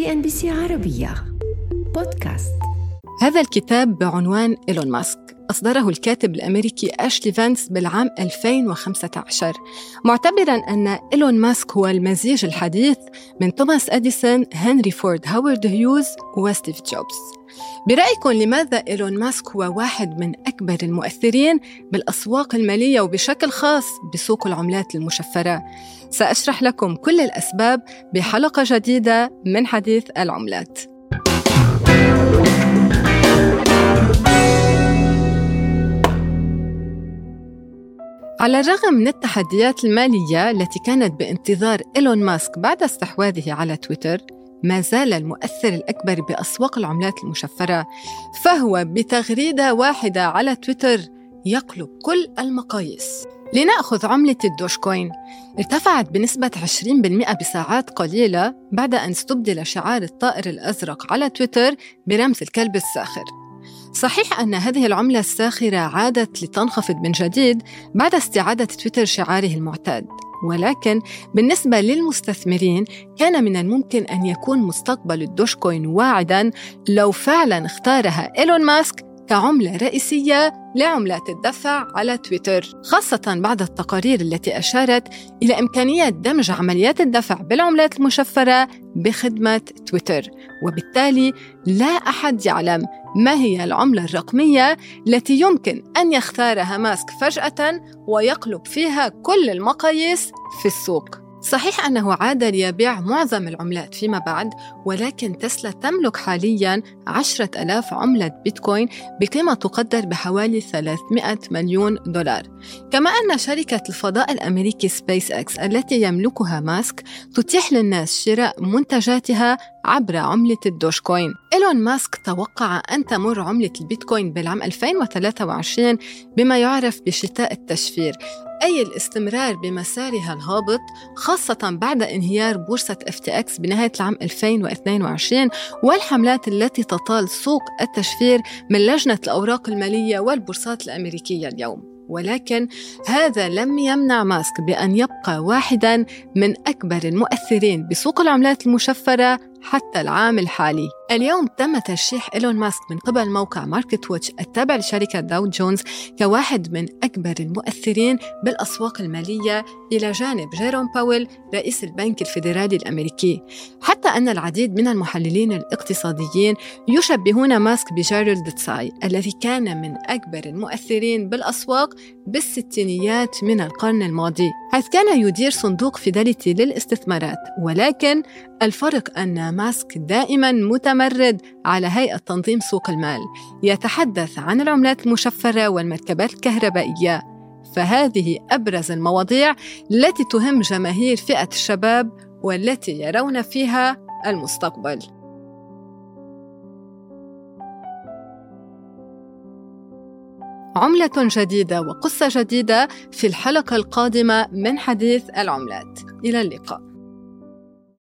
سي إن بي سي عربية. بودكاست. هذا الكتاب بعنوان إيلون ماسك أصدره الكاتب الأمريكي أشلي فانس بالعام 2015 معتبرا أن إيلون ماسك هو المزيج الحديث من توماس أديسون، هنري فورد هاورد هيوز وستيف جوبز برأيكم لماذا إيلون ماسك هو واحد من أكبر المؤثرين بالأسواق المالية وبشكل خاص بسوق العملات المشفرة؟ سأشرح لكم كل الأسباب بحلقة جديدة من حديث العملات. على الرغم من التحديات المالية التي كانت بانتظار إيلون ماسك بعد استحواذه على تويتر ما زال المؤثر الأكبر بأسواق العملات المشفرة فهو بتغريدة واحدة على تويتر يقلب كل المقاييس. لنأخذ عملة الدوش كوين ارتفعت بنسبة 20% بساعات قليلة بعد أن استبدل شعار الطائر الأزرق على تويتر برمز الكلب الساخر. صحيح أن هذه العملة الساخرة عادت لتنخفض من جديد بعد استعادة تويتر شعاره المعتاد. ولكن بالنسبة للمستثمرين كان من الممكن أن يكون مستقبل الدوش كوين واعدا لو فعلا اختارها إيلون ماسك كعملة رئيسية لعملات الدفع على تويتر. خاصة بعد التقارير التي أشارت إلى إمكانية دمج عمليات الدفع بالعملات المشفرة بخدمة تويتر. وبالتالي لا أحد يعلم ما هي العملة الرقمية التي يمكن أن يختارها ماسك فجأة ويقلب فيها كل المقاييس في السوق. صحيح أنه عاد ليبيع معظم العملات فيما بعد ولكن تسلا تملك حاليا عشرة ألاف عملة بيتكوين بقيمة تقدر بحوالي 300 مليون دولار. كما أن شركة الفضاء الأمريكي سبيس إكس التي يملكها ماسك تتيح للناس شراء منتجاتها عبر عملة الدوش كوين إيلون ماسك توقع أن تمر عملة البيتكوين بالعام 2023 بما يعرف بشتاء التشفير أي الاستمرار بمسارها الهابط خاصة بعد انهيار بورصة إكس بنهاية العام 2022 والحملات التي تطال سوق التشفير من لجنة الأوراق المالية والبورصات الأمريكية اليوم. ولكن هذا لم يمنع ماسك بأن يبقى واحدا من أكبر المؤثرين بسوق العملات المشفرة حتى العام الحالي. اليوم تم ترشيح إيلون ماسك من قبل موقع ماركت ووتش التابع لشركة داو جونز كواحد من أكبر المؤثرين بالأسواق المالية إلى جانب جيروم باويل رئيس البنك الفيدرالي الأمريكي. حتى أن العديد من المحللين الاقتصاديين يشبهون ماسك بجيرالد تساي الذي كان من أكبر المؤثرين بالأسواق بالستينيات من القرن الماضي. حيث كان يدير صندوق فيداليتي للاستثمارات ولكن الفرق أن ماسك دائما متمرد على هيئة تنظيم سوق المال يتحدث عن العملات المشفرة والمركبات الكهربائية. فهذه أبرز المواضيع التي تهم جماهير فئة الشباب والتي يرون فيها المستقبل. عملة جديدة وقصة جديدة في الحلقة القادمة من حديث العملات. إلى اللقاء.